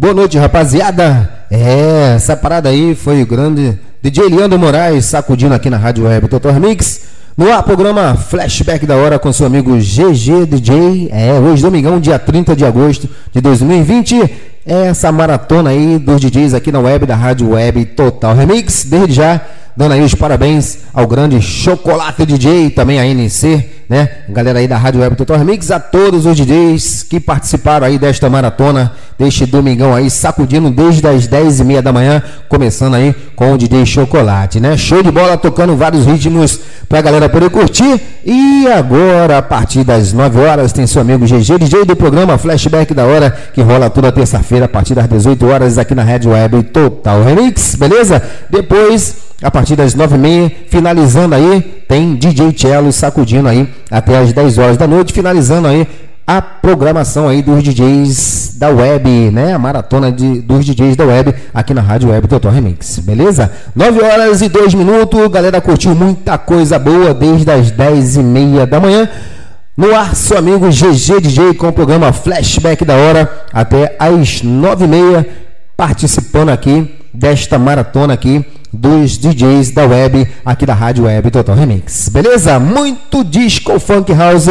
Boa noite, rapaziada. É, essa parada aí foi o grande DJ Leandro Moraes sacudindo aqui na Rádio Web Total Mix. No ar, programa Flashback da Hora com seu amigo GG DJ. É, hoje, domingão, dia 30 de agosto de 2020. É essa maratona aí dos DJs aqui na web da Rádio Web Total Remix. Desde já, dando aí os parabéns ao grande Chocolate DJ, também a NC, né? Galera aí da Rádio Web Total Remix, a todos os DJs que participaram aí desta maratona, deste domingão aí, sacudindo desde as 10 e meia da manhã, começando aí com o DJ Chocolate, né? Show de bola, tocando vários ritmos pra galera poder curtir. E agora, a partir das 9 horas, tem seu amigo GG, DJ do programa Flashback da Hora, que rola toda terça-feira, a partir das 18 horas, aqui na Rádio Web Total Remix, beleza? Depois a partir das nove e meia, finalizando aí, tem DJ Cello sacudindo aí até as 10 horas da noite, finalizando aí a programação aí dos DJs da web, né? A maratona de, dos DJs da web aqui na Rádio Web Total Remix, beleza? 9 horas e 2 minutos, galera curtiu muita coisa boa desde as 10 e meia da manhã. No ar, seu amigo GG DJ com o programa Flashback da Hora até as 9 e meia, participando aqui desta maratona aqui dos DJs da web, aqui da Rádio Web Total Remix. Beleza? Muito disco funk house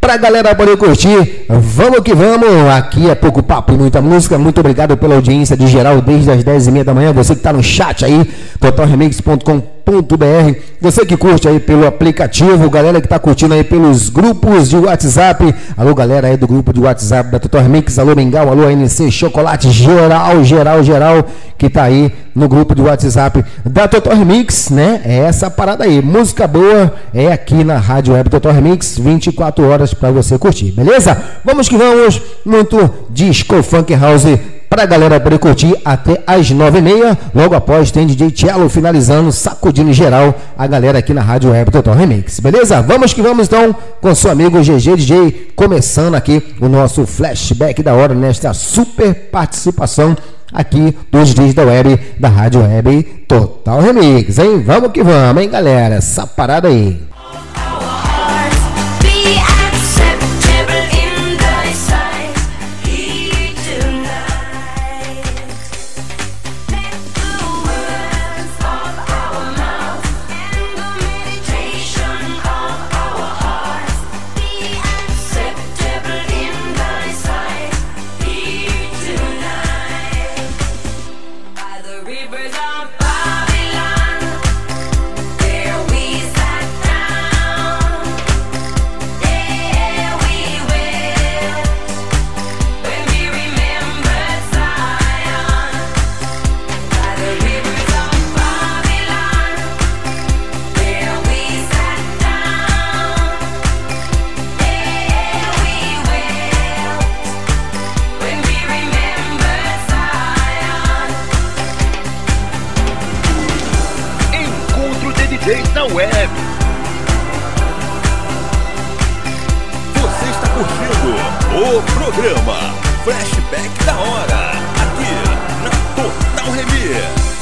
pra galera poder curtir. Vamos que vamos. Aqui é pouco papo e muita música. Muito obrigado pela audiência de geral desde as 10 e meia da manhã. Você que tá no chat aí, totalremix.com www.radiocultura.br. Você que curte aí pelo aplicativo, galera que está curtindo aí pelos grupos de WhatsApp. Alô, galera aí do grupo de WhatsApp da Total Remix, alô Mingau, alô ANC Chocolate, geral, geral, geral, que está aí no grupo de WhatsApp da Total Remix, né? É essa parada aí. Música boa é aqui na Rádio Web Total Remix, 24 horas para você curtir, beleza? Vamos que vamos, muito disco funk house para a galera poder curtir até as nove e meia. Logo após tem DJ Cello finalizando, sacudindo geral a galera aqui na Rádio Web Total Remix. Beleza? Vamos que vamos então com seu amigo GG DJ, começando aqui o nosso flashback da hora nesta super participação aqui dos DJs da web da Rádio Web Total Remix, hein? Vamos que vamos, hein, galera? Essa parada aí. DJs da web. Você está curtindo o programa Flashback da Hora, aqui na Total Remix.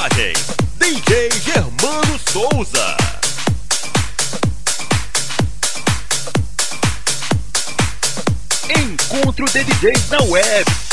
Mixagens, DJ Germano Souza. Encontro de DJs na web.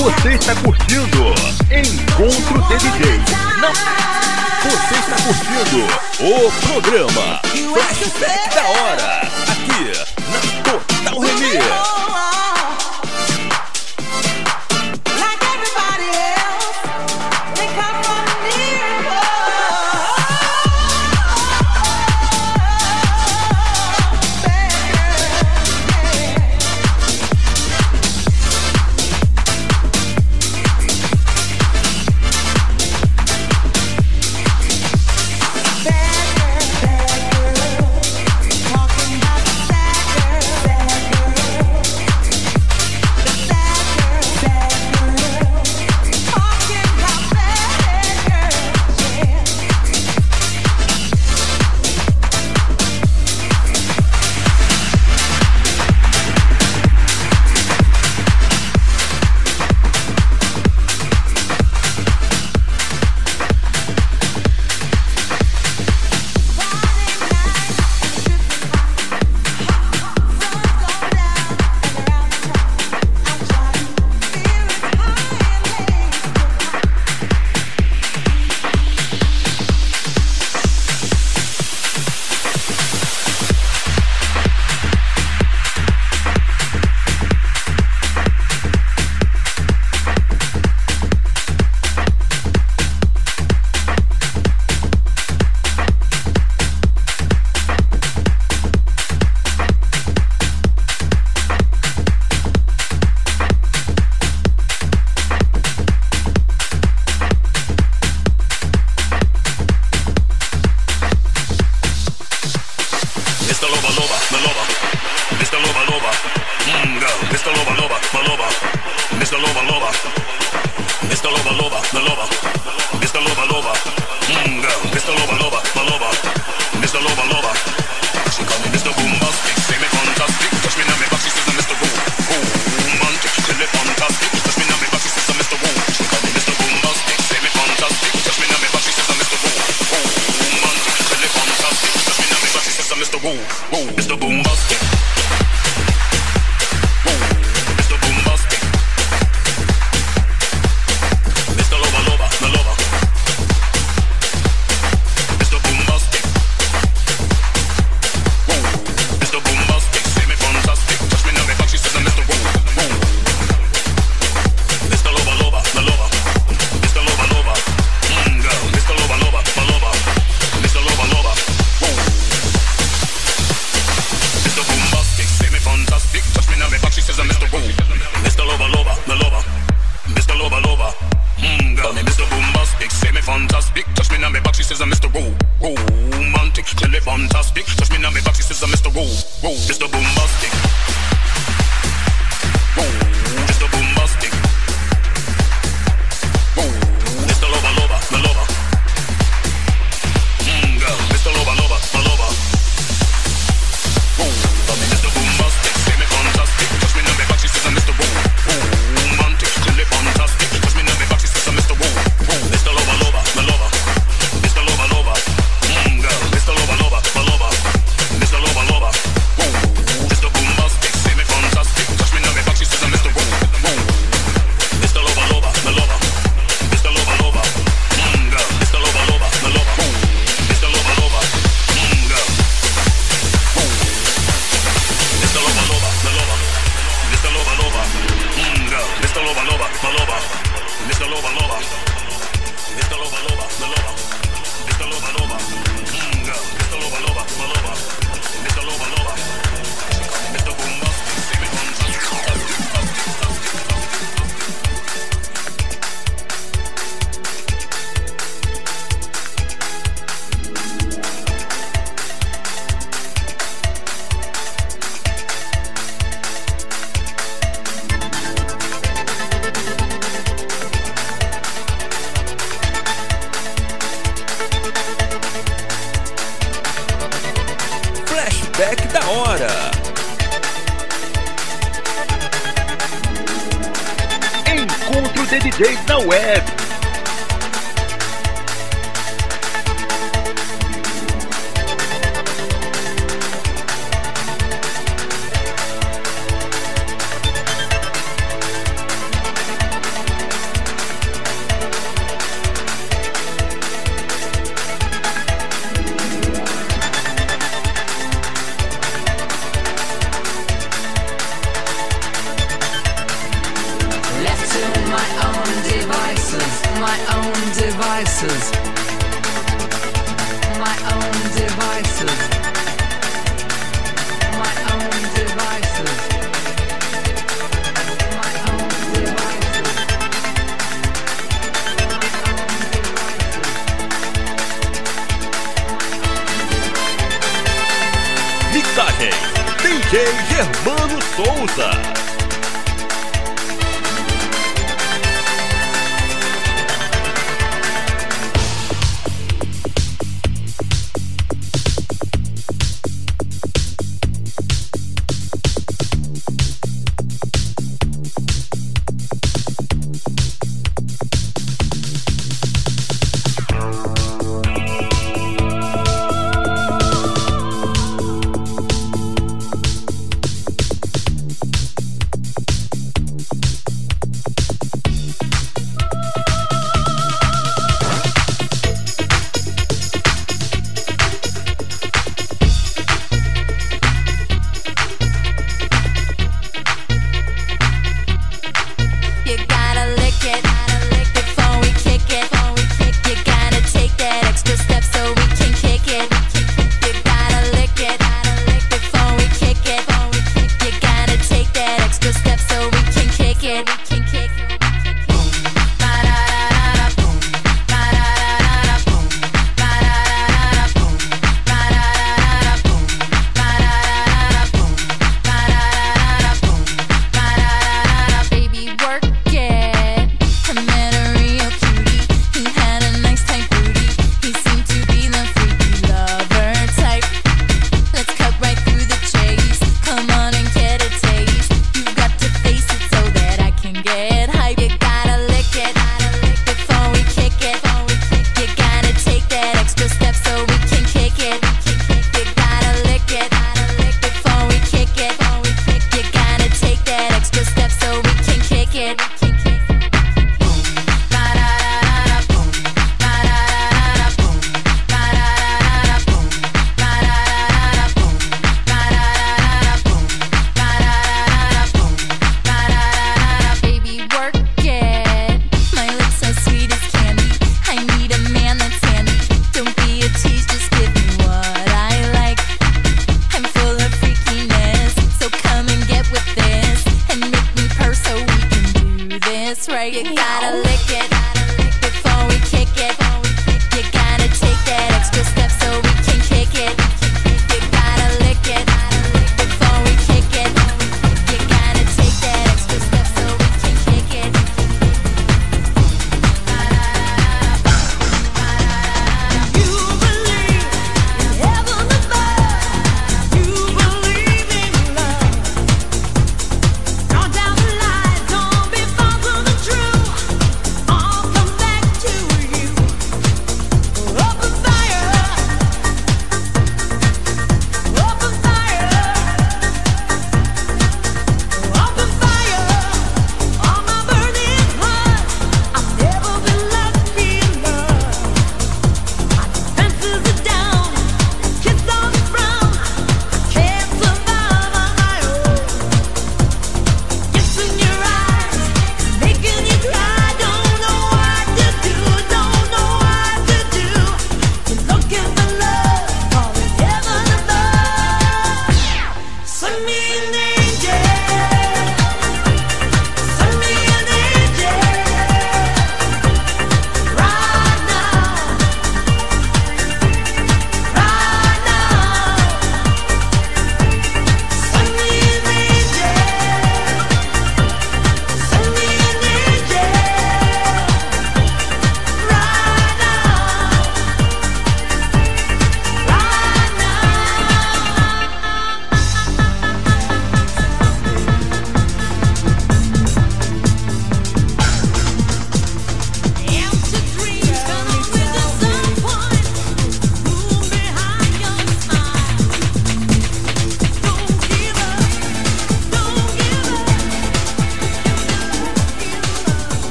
Você está curtindo Encontro de DJ. Não. Você está curtindo o programa Flashback da Hora. Aqui na Total Remix.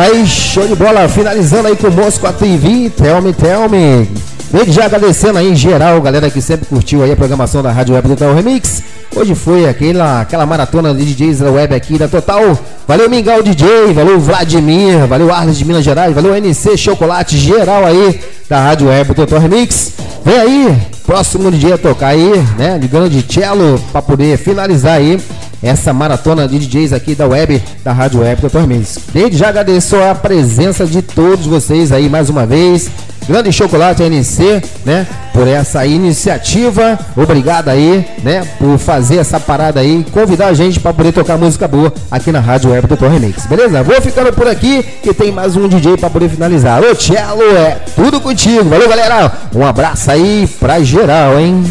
Aí, show de bola. Finalizando aí com o Mosco TV, Tell Me, Tell já agradecendo aí em geral, galera que sempre curtiu aí a programação da Rádio Web Total Remix. Hoje foi aquela, aquela maratona de DJs da web aqui da Total. Valeu Mingau DJ, valeu Vladimir, valeu Arles de Minas Gerais, valeu NC Chocolate geral aí da Rádio Web Total Remix. Vem aí, próximo dia tocar aí, né? Ligando de cello para poder finalizar aí essa maratona de DJs aqui da web, da Rádio Web Dr. Mendes. Desde já agradeço a presença de todos vocês aí mais uma vez. Grande Chocolate NC, né? Por essa iniciativa. Obrigado aí, né? Por fazer essa parada aí. Convidar a gente para poder tocar música boa aqui na Rádio Web Dr. Remix. Beleza? Vou ficando por aqui que tem mais um DJ para poder finalizar. Ô, Cello, é tudo contigo. Valeu, galera. Um abraço aí pra geral, hein?